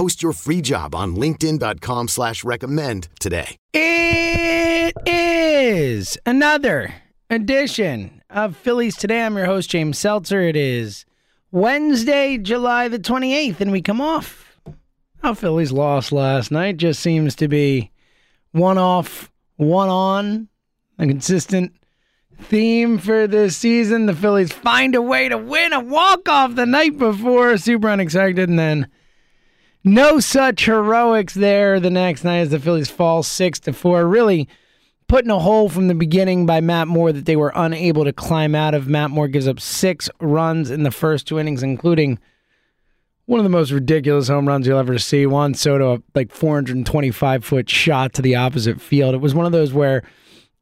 Post your free job on LinkedIn.com slash recommend today. It is another edition of Phillies Today. I'm your host, James Seltzer. It is Wednesday, July the 28th, and we come off. How Phillies lost last night just seems to be one off, one on, a consistent theme for this season. The Phillies find a way to win a walk off the night before, super unexpected, and then no such heroics there the next night as the Phillies fall six to four. Really put in a hole from the beginning by Matt Moore that they were unable to climb out of. Matt Moore gives up six runs in the first two innings, including one of the most ridiculous home runs you'll ever see. Juan Soto, like 425 foot shot to the opposite field. It was one of those where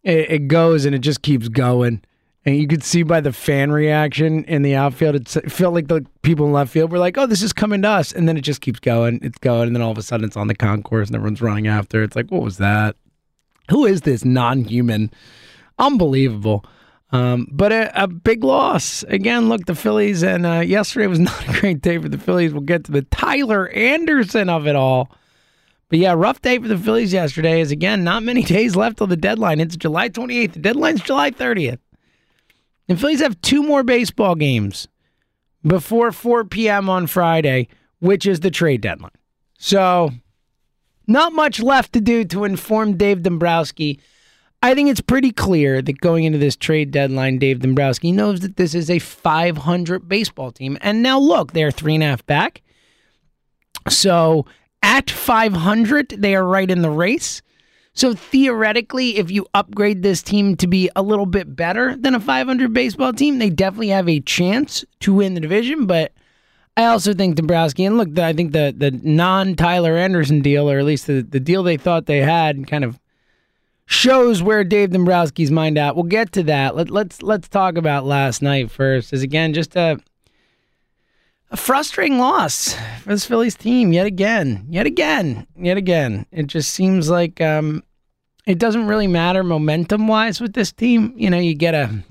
it, it goes and it just keeps going. And you could see by the fan reaction in the outfield, it felt like the people in left field were like, oh, this is coming to us. And then it just keeps going. It's going. And then all of a sudden it's on the concourse and everyone's running after. It's like, what was that? Who is this non human? Unbelievable. Um, but a, a, big loss. Again, look, the Phillies, and uh, yesterday was not a great day for the Phillies. We'll get to the Tyler Anderson of it all. But yeah, rough day for the Phillies yesterday is again, not many days left till the deadline. It's July 28th. The deadline's July 30th. The Phillies have two more baseball games before 4 p.m. on Friday, which is the trade deadline. So, not much left to do to inform Dave Dombrowski. I think it's pretty clear that going into this trade deadline, Dave Dombrowski knows that this is a 500 baseball team. And now, look, they're three and a half back. So, at 500, they are right in the race. So theoretically, if you upgrade this team to be a little bit better than a 500 baseball team, they definitely have a chance to win the division. But I also think Dombrowski, and look, I think the the non Tyler Anderson deal, or at least the, the deal they thought they had, kind of shows where Dave Dombrowski's mind at. We'll get to that. Let, let's let's talk about last night first. Is again just a a frustrating loss for this Phillies team yet again, yet again, yet again. It just seems like um, it doesn't really matter momentum wise with this team. You know, you get a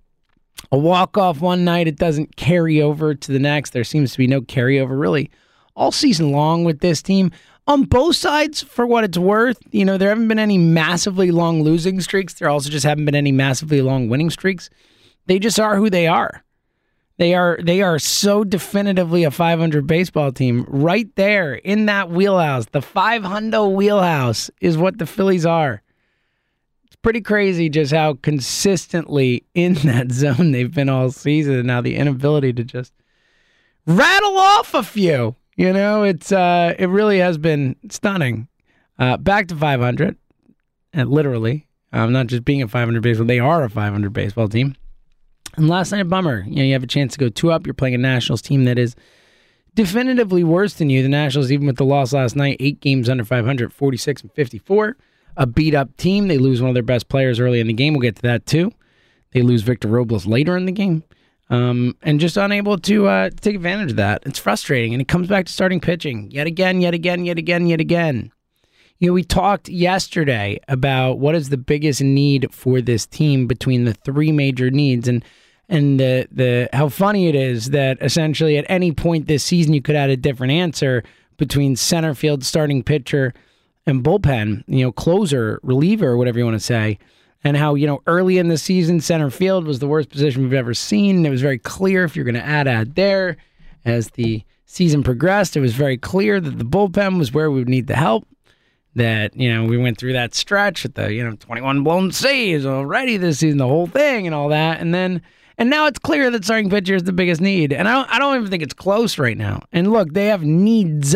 a walk off one night, it doesn't carry over to the next. There seems to be no carryover really all season long with this team. On both sides, for what it's worth, you know, there haven't been any massively long losing streaks. There also just haven't been any massively long winning streaks. They just are who they are. They are they are so definitively a 500 baseball team right there in that wheelhouse. The 500 wheelhouse is what the Phillies are pretty crazy just how consistently in that zone they've been all season. Now the inability to just rattle off a few. You know, it's uh, it really has been stunning. Uh, back to 500, and literally, um, not just being a 500 baseball, they are a 500 baseball team. And last night, a bummer. You know, you have a chance to go two up. You're playing a Nationals team that is definitively worse than you. The Nationals, even with the loss last night, eight games under 500, 46 and 54 a beat up team. They lose one of their best players early in the game. We'll get to that too. They lose Victor Robles later in the game. Um, and just unable to uh, take advantage of that. It's frustrating. And it comes back to starting pitching yet again, yet again, yet again, yet again. You know, we talked yesterday about what is the biggest need for this team between the three major needs and and the the how funny it is that essentially at any point this season you could add a different answer between center field starting pitcher and bullpen, you know, closer, reliever, whatever you want to say, and how, you know, early in the season, center field was the worst position we've ever seen. It was very clear if you're going to add, add there. As the season progressed, it was very clear that the bullpen was where we would need the help. that you know we went through that stretch with the you know 21 blown saves already this season, the whole thing, and all that, and then and now it's clear that starting pitcher is the biggest need, and I don't I don't even think it's close right now. And look, they have needs,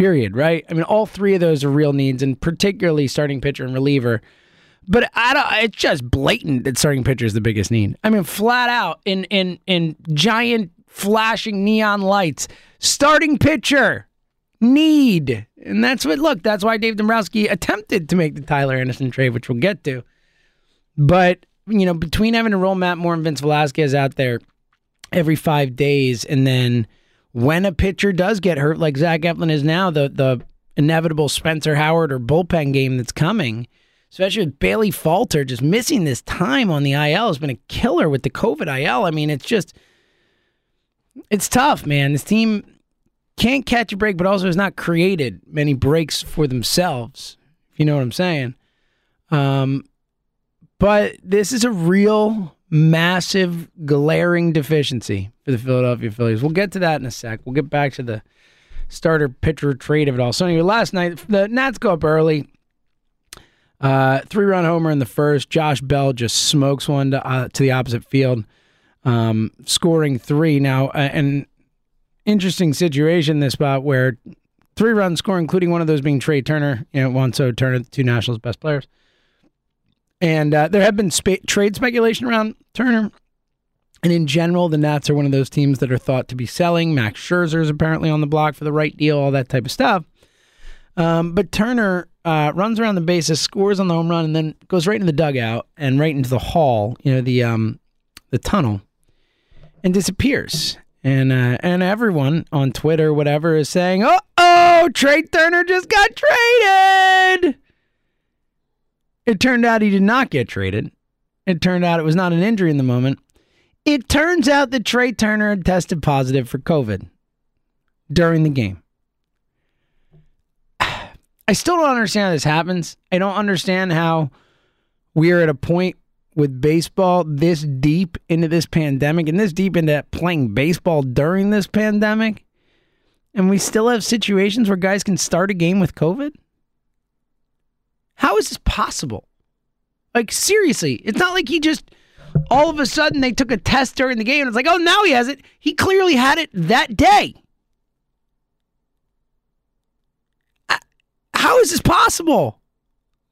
period, right? I mean, all three of those are real needs, and particularly starting pitcher and reliever. But I don't. It's just blatant that starting pitcher is the biggest need. I mean, flat out in in in giant flashing neon lights, starting pitcher need. And that's what, look, that's why Dave Dombrowski attempted to make the Tyler Anderson trade, which we'll get to. But, you know, between having to roll Matt Moore and Vince Velasquez out there every five days, and then when a pitcher does get hurt, like Zach Eflin is now, the, the inevitable Spencer Howard or bullpen game that's coming, especially with Bailey Falter just missing this time on the IL has been a killer with the COVID IL. I mean, it's just, it's tough, man. This team can't catch a break, but also has not created many breaks for themselves. If you know what I'm saying. Um, but this is a real massive, glaring deficiency for the Philadelphia Phillies. We'll get to that in a sec. We'll get back to the starter pitcher trade of it all. So anyway, last night the Nats go up early. Uh, three run homer in the first. Josh Bell just smokes one to, uh, to the opposite field, um, scoring three. Now, uh, and interesting situation this spot where three runs score, including one of those being Trea Turner, you know, Juan Soto Turner, the two Nationals' best players. And uh, there have been spa- trade speculation around Turner. And in general, the Nats are one of those teams that are thought to be selling. Max Scherzer is apparently on the block for the right deal, all that type of stuff. Um, but Turner uh, runs around the bases, scores on the home run, and then goes right into the dugout and right into the hall, you know, the um, the tunnel, and disappears. And uh, and everyone on Twitter, whatever, is saying, "Oh, oh, Trea Turner just got traded." It turned out he did not get traded. It turned out it was not an injury in the moment. It turns out that Trea Turner had tested positive for COVID during the game. I still don't understand how this happens. I don't understand how we're at a point with baseball this deep into this pandemic and this deep into playing baseball during this pandemic, and we still have situations where guys can start a game with COVID? How is this possible? Like, seriously, it's not like he just all of a sudden they took a test during the game and it's like, oh, now he has it. He clearly had it that day. Uh, how is this possible?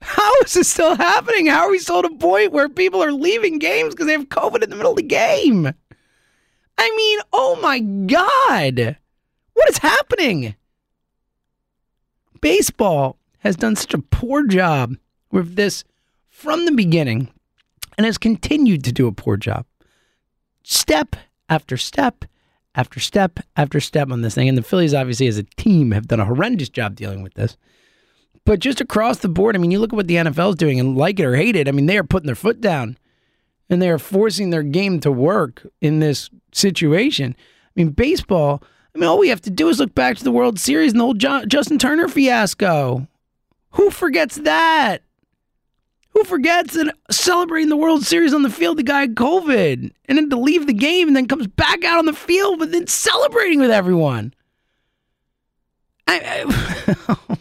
How is this still happening? How are we still at a point where people are leaving games because they have COVID in the middle of the game? I mean, oh my God. What is happening? Baseball has done such a poor job with this from the beginning and has continued to do a poor job. Step after step after step after step on this thing. And the Phillies, obviously, as a team, have done a horrendous job dealing with this. But just across the board, I mean, you look at what the NFL is doing and like it or hate it, I mean, they are putting their foot down and they are forcing their game to work in this situation. I mean, baseball, I mean, all we have to do is look back to the World Series and the old Justin Turner fiasco. Who forgets that? Who forgets that celebrating the World Series on the field, the guy had COVID and then to leave the game and then comes back out on the field, but then celebrating with everyone? I, I oh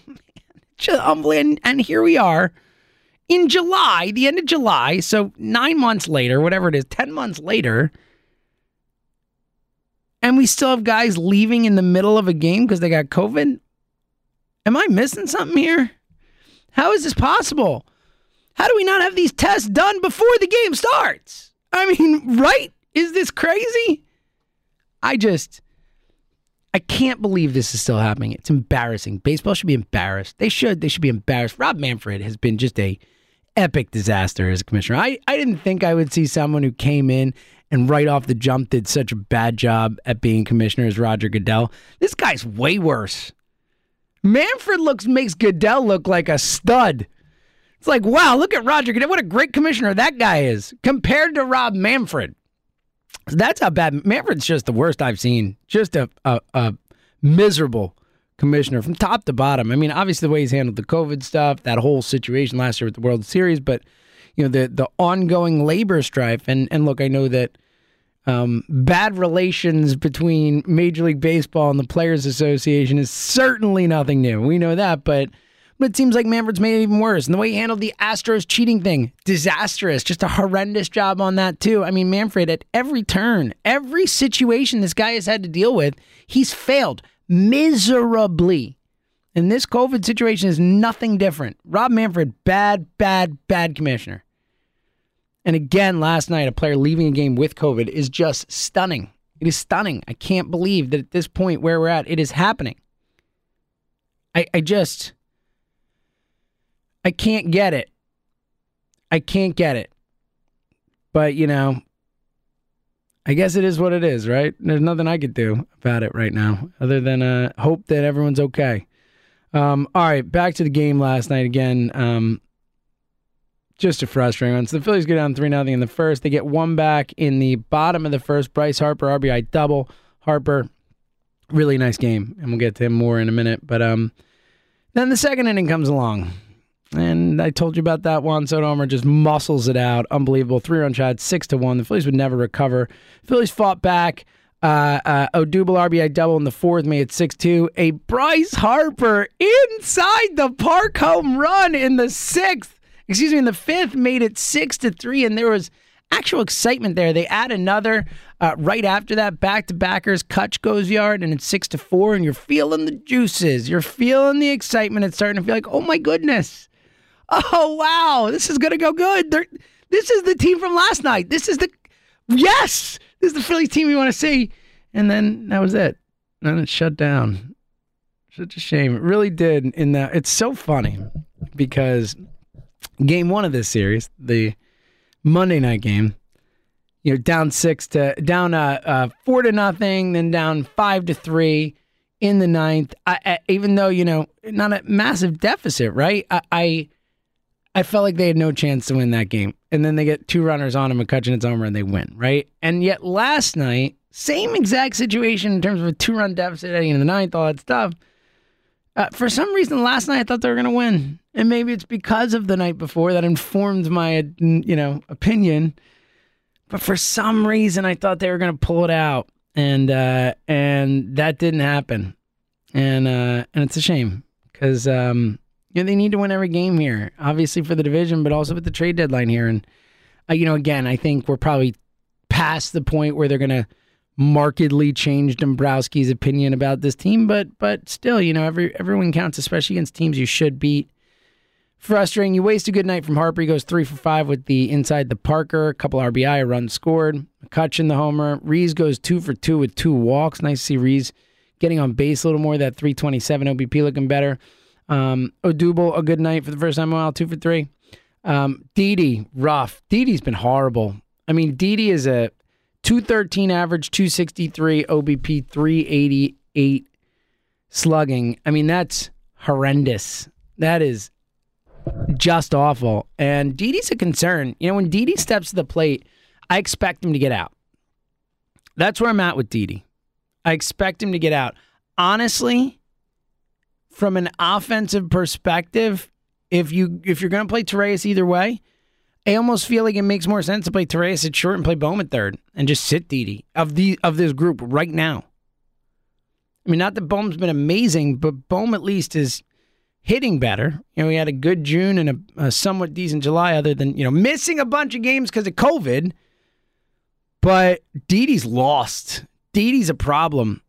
just humbly, and, and here we are in July, the end of July, so nine months later, whatever it is, 10 months later, and we still have guys leaving in the middle of a game because they got COVID? Am I missing something here? How is this possible? How do we not have these tests done before the game starts? I mean, right? Is this crazy? I just, I can't believe this is still happening. It's embarrassing. Baseball should be embarrassed. They should. They should be embarrassed. Rob Manfred has been just a epic disaster as a commissioner. I, I didn't think I would see someone who came in and right off the jump did such a bad job at being commissioner as Roger Goodell. This guy's way worse. Manfred looks makes Goodell look like a stud. It's like, wow, look at Roger Goodell. What a great commissioner that guy is compared to Rob Manfred. That's how bad Manfred's just the worst I've seen. Just a, a, a miserable commissioner from top to bottom. I mean, obviously the way he's handled the COVID stuff, that whole situation last year with the World Series, but you know the the ongoing labor strife. And and look, I know that um, bad relations between Major League Baseball and the Players Association is certainly nothing new. We know that, but But it seems like Manfred's made it even worse. And the way he handled the Astros cheating thing, disastrous. Just a horrendous job on that, too. I mean, Manfred, at every turn, every situation this guy has had to deal with, he's failed miserably. And this COVID situation is nothing different. Rob Manfred, bad, bad, bad commissioner. And again, last night, a player leaving a game with COVID is just stunning. It is stunning. I can't believe that at this point where we're at, it is happening. I, I just, I can't get it. I can't get it. But, you know, I guess it is what it is, right? There's nothing I could do about it right now other than uh, hope that everyone's okay. Um, all right, back to the game last night again. Um, just a frustrating one. So the Phillies go down 3 0 in the first. They get one back in the bottom of the first. Bryce Harper, RBI double. Harper, really nice game. And we'll get to him more in a minute. But um, then the second inning comes along. And I told you about that one. Soto Homer just muscles it out. Unbelievable. Three run shot, six to one. The Phillies would never recover. Phillies fought back. Uh, uh, Odubel RBI double in the fourth made it 6 2. A Bryce Harper inside the park home run in the sixth excuse me, in the fifth made it six to three, and there was actual excitement there. They add another uh, right after that, back to backers. Kutch goes yard, and it's six to four, and you're feeling the juices. You're feeling the excitement. It's starting to feel like, oh my goodness, oh wow, this is gonna go good. They're, this is the team from last night. This is the yes, this is the Phillies team we want to see. And then that was it. And then it shut down. Such a shame. It really did. In that, it's so funny because game one of this series, the Monday night game, you know, down six to down uh, uh four to nothing, then down five to three in the ninth. I, I, even though you know, not a massive deficit, right? I, I, I felt like they had no chance to win that game, and then they get two runners on them, McCutchen and Homer, and they win, right? And yet last night, same exact situation in terms of a two-run deficit heading into the ninth, all that stuff. Uh, for some reason, last night I thought they were going to win, and maybe it's because of the night before that informed my, you know, opinion. But for some reason, I thought they were going to pull it out, and uh, and that didn't happen, and uh, and it's a shame. Because um, you know they need to win every game here, obviously for the division, but also with the trade deadline here, and uh, you know, again, I think we're probably past the point where they're going to markedly changed Dombrowski's opinion about this team, but but still, you know, every everyone counts, especially against teams you should beat. Frustrating. You waste a good night from Harper. He goes three for five with the inside the Parker, a couple RBI, a run scored, in the homer. Rhys goes two for two with two walks. Nice to see Rhys getting on base a little more. That 327 OBP looking better. Um, Odubel, a good night for the first time in a while, two for three. Um, Didi, rough. Didi's been horrible. I mean, Didi is a 213 average, 263 OBP, 388 slugging. I mean, that's horrendous. That is just awful. And Didi's a concern. You know, when Didi steps to the plate, I expect him to get out. That's where I'm at with Didi. I expect him to get out. Honestly, from an offensive perspective, if you if you're going to play Torreyes either way, I almost feel like it makes more sense to play Torreyes at short and play Bohm at third and just sit Didi of the of this group right now. I mean, not that Bohm's been amazing, but Bohm at least is hitting better. You know, he had a good June and a, a somewhat decent July, other than you know missing a bunch of games because of COVID. But Didi's lost. Didi's a problem,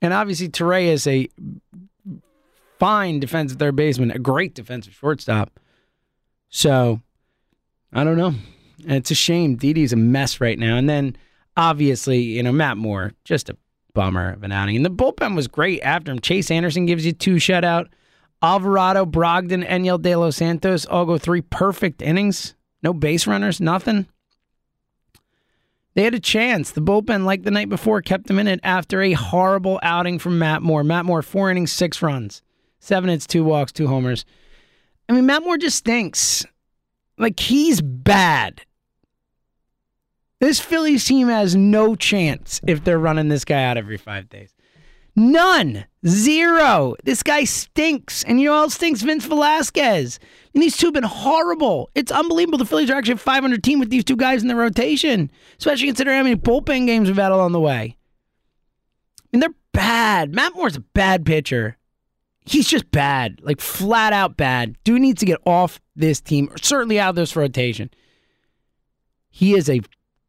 and obviously Torreyes is a fine defensive third baseman, a great defensive shortstop. So I don't know. It's a shame. Didi's a mess right now. And then obviously, you know, Matt Moore, just a bummer of an outing. And the bullpen was great after him. Chase Anderson gives you two shutout. Alvarado, Brogdon, Enyel De Los Santos all go three perfect innings. No base runners, nothing. They had a chance. The bullpen, like the night before, kept them in it after a horrible outing from Matt Moore. Matt Moore, four innings, six runs, seven hits, two walks, two homers. I mean, Matt Moore just stinks. Like he's bad. This Phillies team has no chance if they're running this guy out every five days. None. Zero. This guy stinks. And you know who stinks? Vince Velasquez. And these two have been horrible. It's unbelievable. The Phillies are actually a 500 team with these two guys in the rotation, especially considering how many bullpen games we've had along the way. I mean, they're bad. Matt Moore's a bad pitcher. He's just bad, like flat out bad. Dude needs to get off this team, or certainly out of this rotation. He is a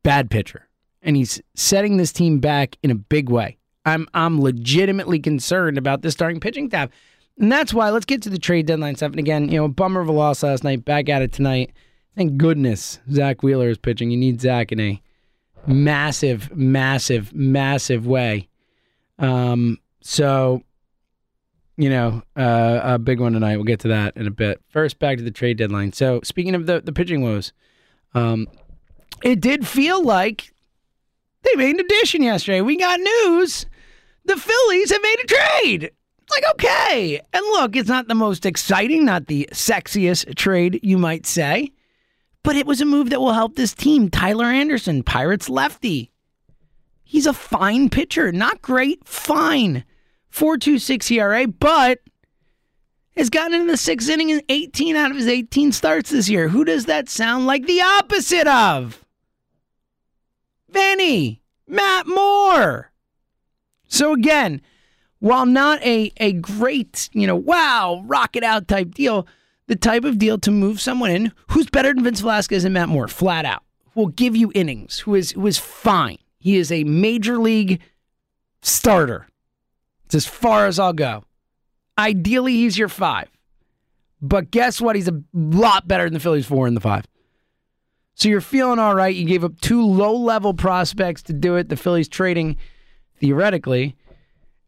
bad pitcher, and he's setting this team back in a big way. I'm I'm legitimately concerned about this starting pitching staff. And that's why let's get to the trade deadline stuff. And again, you know, bummer of a loss last night, back at it tonight. Thank goodness Zack Wheeler is pitching. You need Zack in a massive, massive, massive way. Um, so, you know, uh, a big one tonight. We'll get to that in a bit. First, back to the trade deadline. So, speaking of the, the pitching woes, um, it did feel like they made an addition yesterday. We got news. The Phillies have made a trade. It's like, okay. And look, it's not the most exciting, not the sexiest trade, you might say, but it was a move that will help this team. Tyler Anderson, Pirates lefty. He's a fine pitcher. Not great, fine. 4.26 ERA, but has gotten into the sixth inning in 18 out of his 18 starts this year. Who does that sound like the opposite of? Vinny, Matt Moore. So again, while not a, a great, you know, wow, rock it out type deal, the type of deal to move someone in who's better than Vince Velasquez and Matt Moore, flat out, will give you innings, who is who is fine. He is a major league starter. It's as far as I'll go. Ideally, he's your five. But guess what? He's a lot better than the Phillies four and the five. So you're feeling all right. You gave up two low level prospects to do it. The Phillies trading, theoretically,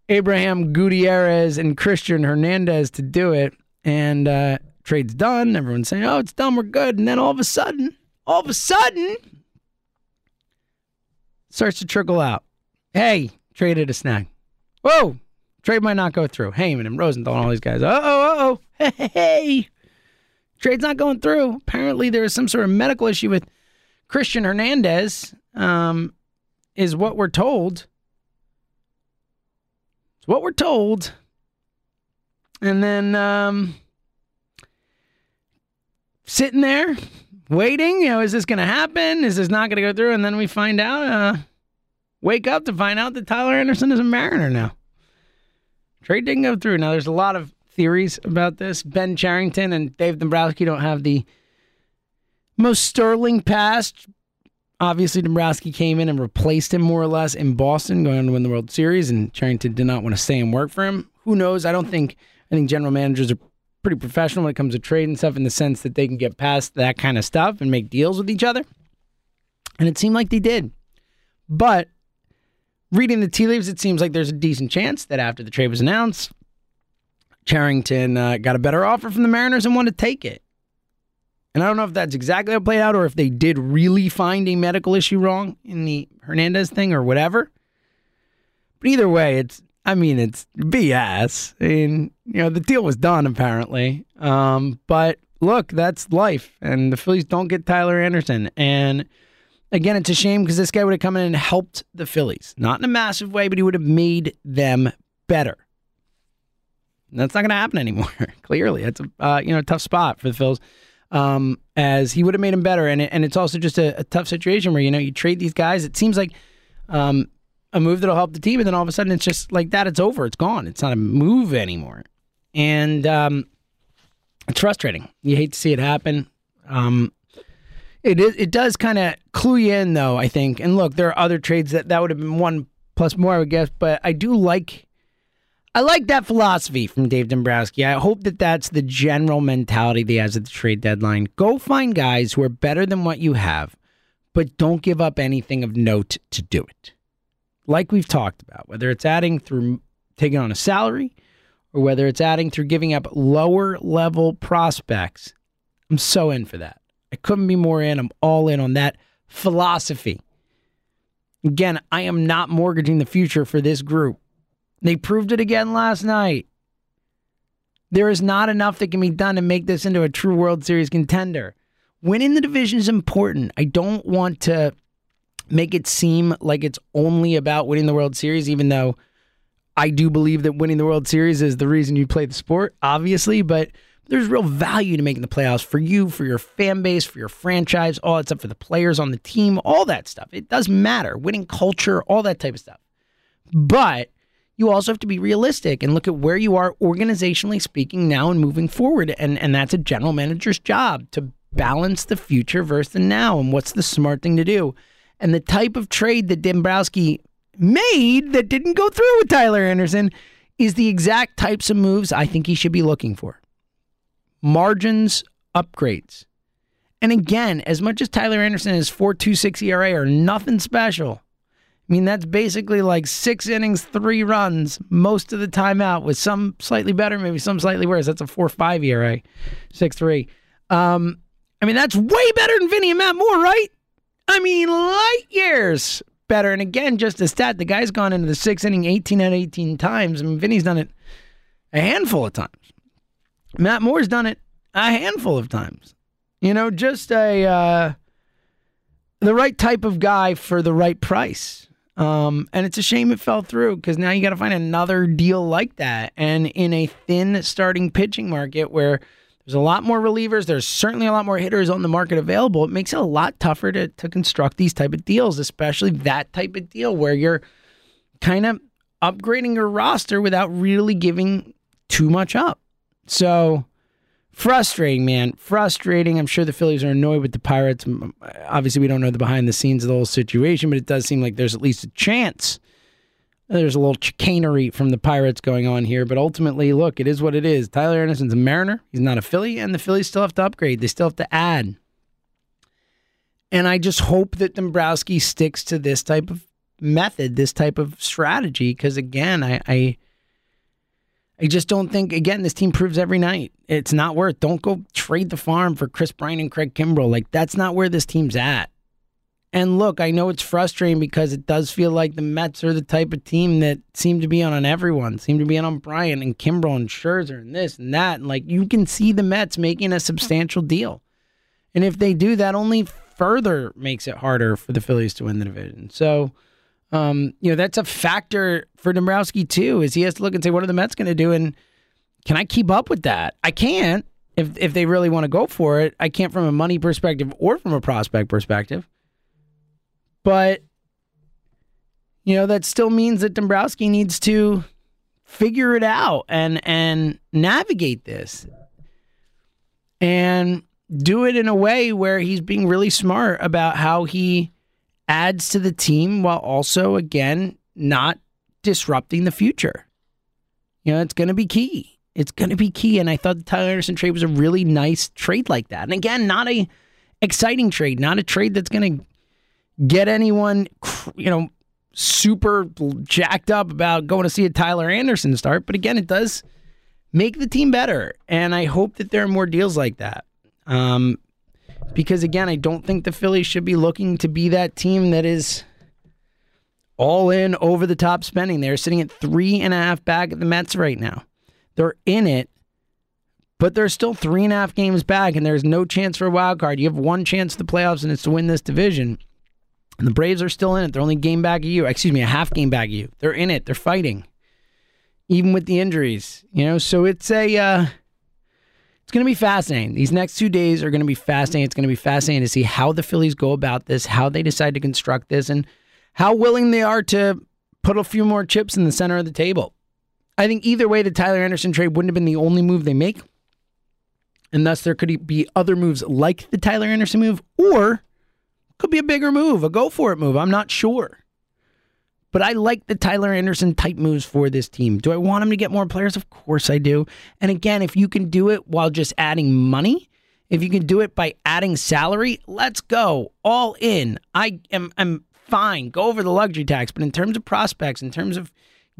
Abraham Gutierrez and Christian Hernandez to do it. And uh, trade's done. Everyone's saying, oh, it's done. We're good. And then all of a sudden, all of a sudden, starts to trickle out. Hey, traded a snag. Whoa, trade might not go through. Heyman and Rosenthal and all these guys. Uh oh, uh oh. Hey, trade's not going through. Apparently, there is some sort of medical issue with Christian Hernandez, um, is what we're told It's what we're told. And then um, sitting there waiting, you know, is this going to happen? Is this not going to go through? And then we find out, uh, wake up to find out that Tyler Anderson is a Mariner now. Trade didn't go through. Now, there's a lot of theories about this. Ben Cherington and Dave Dombrowski don't have the most sterling past. Obviously, Dombrowski came in and replaced him more or less in Boston, going on to win the World Series, and Cherington did not want to stay and work for him. Who knows? I don't think. I think general managers are pretty professional when it comes to trade and stuff, in the sense that they can get past that kind of stuff and make deals with each other. And it seemed like they did. But reading the tea leaves, it seems like there's a decent chance that after the trade was announced, Cherington uh, got a better offer from the Mariners and wanted to take it. And I don't know if that's exactly how it played out or if they did really find a medical issue wrong in the Hernandez thing or whatever. But either way, it's I mean it's BS. I mean, you know, the deal was done apparently. Um, but look, that's life. And the Phillies don't get Tyler Anderson. And again, it's a shame because this guy would have come in and helped the Phillies. Not in a massive way, but he would have made them better. And that's not going to happen anymore. Clearly, it's a uh, you know tough spot for the Phillies um, as he would have made them better. And it, and it's also just a, a, tough situation where you know you trade these guys. It seems like um, a move that'll help the team, and then all of a sudden it's just like that. It's over. It's gone. It's not a move anymore, and um, it's frustrating. You hate to see it happen. Um, it is. It does kind of clue you in, though. I think. And look, there are other trades that that would have been one plus more, I would guess. But I do like I like that philosophy from Dave Dombrowski. I hope that that's the general mentality he has at the trade deadline. Go find guys who are better than what you have, but don't give up anything of note to do it. Like we've talked about, whether it's adding through taking on a salary or whether it's adding through giving up lower level prospects. I'm so in for that. I couldn't be more in. I'm all in on that philosophy. Again, I am not mortgaging the future for this group. They proved it again last night. There is not enough that can be done to make this into a true World Series contender. Winning the division is important. I don't want to make it seem like it's only about winning the World Series, even though I do believe that winning the World Series is the reason you play the sport, obviously, but there's real value to making the playoffs for you, for your fan base, for your franchise, all that stuff for the players on the team, all that stuff. It does matter. Winning culture, all that type of stuff. But you also have to be realistic and look at where you are organizationally speaking now and moving forward. And and that's a general manager's job to balance the future versus the now and what's the smart thing to do. And the type of trade that Dombrowski made that didn't go through with Tyler Anderson is the exact types of moves I think he should be looking for. Margins upgrades. And again, as much as Tyler Anderson is 4.26 ERA are nothing special. I mean, that's basically like six innings, three runs most of the time out, with some slightly better, maybe some slightly worse. That's a 4 5 ERA, 6 3. Um, I mean, that's way better than Vinny and Matt Moore, right? I mean, light years better. And again, just a stat, the guy's gone into the sixth inning 18 out of 18 times. I mean, Vinny's done it a handful of times. Matt Moore's done it a handful of times. You know, just a uh, the right type of guy for the right price. Um, and it's a shame it fell through because now you got to find another deal like that. And in a thin starting pitching market where there's a lot more relievers, there's certainly a lot more hitters on the market available. It makes it a lot tougher to, to construct these type of deals, especially that type of deal where you're kind of upgrading your roster without really giving too much up. So frustrating, man. Frustrating. I'm sure the Phillies are annoyed with the Pirates. Obviously, we don't know the behind the scenes of the whole situation, but it does seem like there's at least a chance. There's a little chicanery from the Pirates going on here, but ultimately, look, it is what it is. Tyler Anderson's a Mariner. He's not a Philly, and the Phillies still have to upgrade. They still have to add. And I just hope that Dombrowski sticks to this type of method, this type of strategy, because again, I, I I just don't think, again, this team proves every night it's not worth. Don't go trade the farm for Kris Bryant and Craig Kimbrel. Like, that's not where this team's at. And look, I know it's frustrating because it does feel like the Mets are the type of team that seem to be on, on everyone, seem to be on Bryant and Kimbrel and Scherzer and this and that. And like, you can see the Mets making a substantial deal. And if they do, that only further makes it harder for the Phillies to win the division. So, um, you know, that's a factor for Dombrowski too, is he has to look and say, what are the Mets going to do? And can I keep up with that? I can't if if they really want to go for it. I can't from a money perspective or from a prospect perspective. But you know, that still means that Dombrowski needs to figure it out and and navigate this. And do it in a way where he's being really smart about how he adds to the team while also, again, not disrupting the future. You know, it's going to be key. It's going to be key. And I thought the Tyler Anderson trade was a really nice trade like that. And again, not a exciting trade, not a trade that's going to get anyone, you know, super jacked up about going to see a Tyler Anderson start. But again, it does make the team better. And I hope that there are more deals like that. Um, because again, I don't think the Phillies should be looking to be that team that is all in over the top spending. They're sitting at three and a half back at the Mets right now. They're in it, but they're still three and a half games back, and there's no chance for a wild card. You have one chance at the playoffs, and it's to win this division. And the Braves are still in it. They're only game back of you. Excuse me, a half game back of you. They're in it. They're fighting, even with the injuries. You know, so it's a. Uh, it's going to be fascinating. These next two days are going to be fascinating. It's going to be fascinating to see how the Phillies go about this, how they decide to construct this, and how willing they are to put a few more chips in the center of the table. I think either way, the Tyler Anderson trade wouldn't have been the only move they make. And thus, there could be other moves like the Tyler Anderson move, or could be a bigger move, a go for it move. I'm not sure. But I like the Tyler Anderson type moves for this team. Do I want him to get more players? Of course I do. And again, if you can do it while just adding money, if you can do it by adding salary, let's go all in. I am I'm fine. Go over the luxury tax, but in terms of prospects, in terms of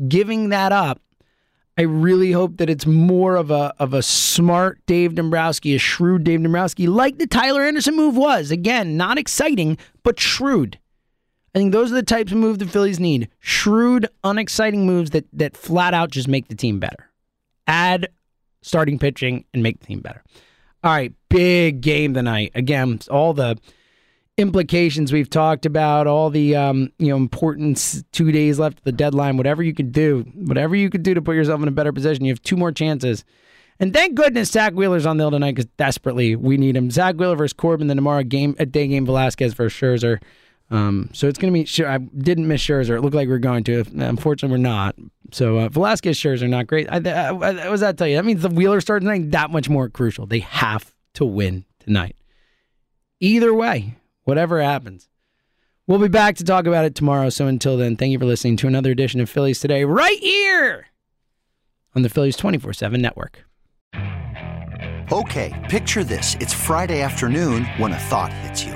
giving that up, I really hope that it's more of a of a smart Dave Dombrowski, a shrewd Dave Dombrowski, like the Tyler Anderson move was. Again, not exciting, but shrewd. I think those are the types of moves the Phillies need. Shrewd, unexciting moves that that flat out just make the team better. Add starting pitching and make the team better. All right, big game tonight. Again, all the implications we've talked about, all the um, you know importance. Two days left of the deadline. Whatever you could do, whatever you could do to put yourself in a better position. You have two more chances. And thank goodness Zack Wheeler's on the hill tonight because desperately we need him. Zack Wheeler versus Corbin. Then tomorrow game a day game Velasquez versus Scherzer. Um, so it's going to be. Sure, I didn't miss Scherzer. It looked like we were going to. Unfortunately, we're not. So uh, Velasquez Scherzer are not great. I, I, I, what does that tell you? That means the Wheeler start tonight that much more crucial. They have to win tonight. Either way, whatever happens. We'll be back to talk about it tomorrow. So until then, thank you for listening to another edition of Phillies Today right here on the Phillies 24 7 network. Okay, picture this. It's Friday afternoon when a thought hits you.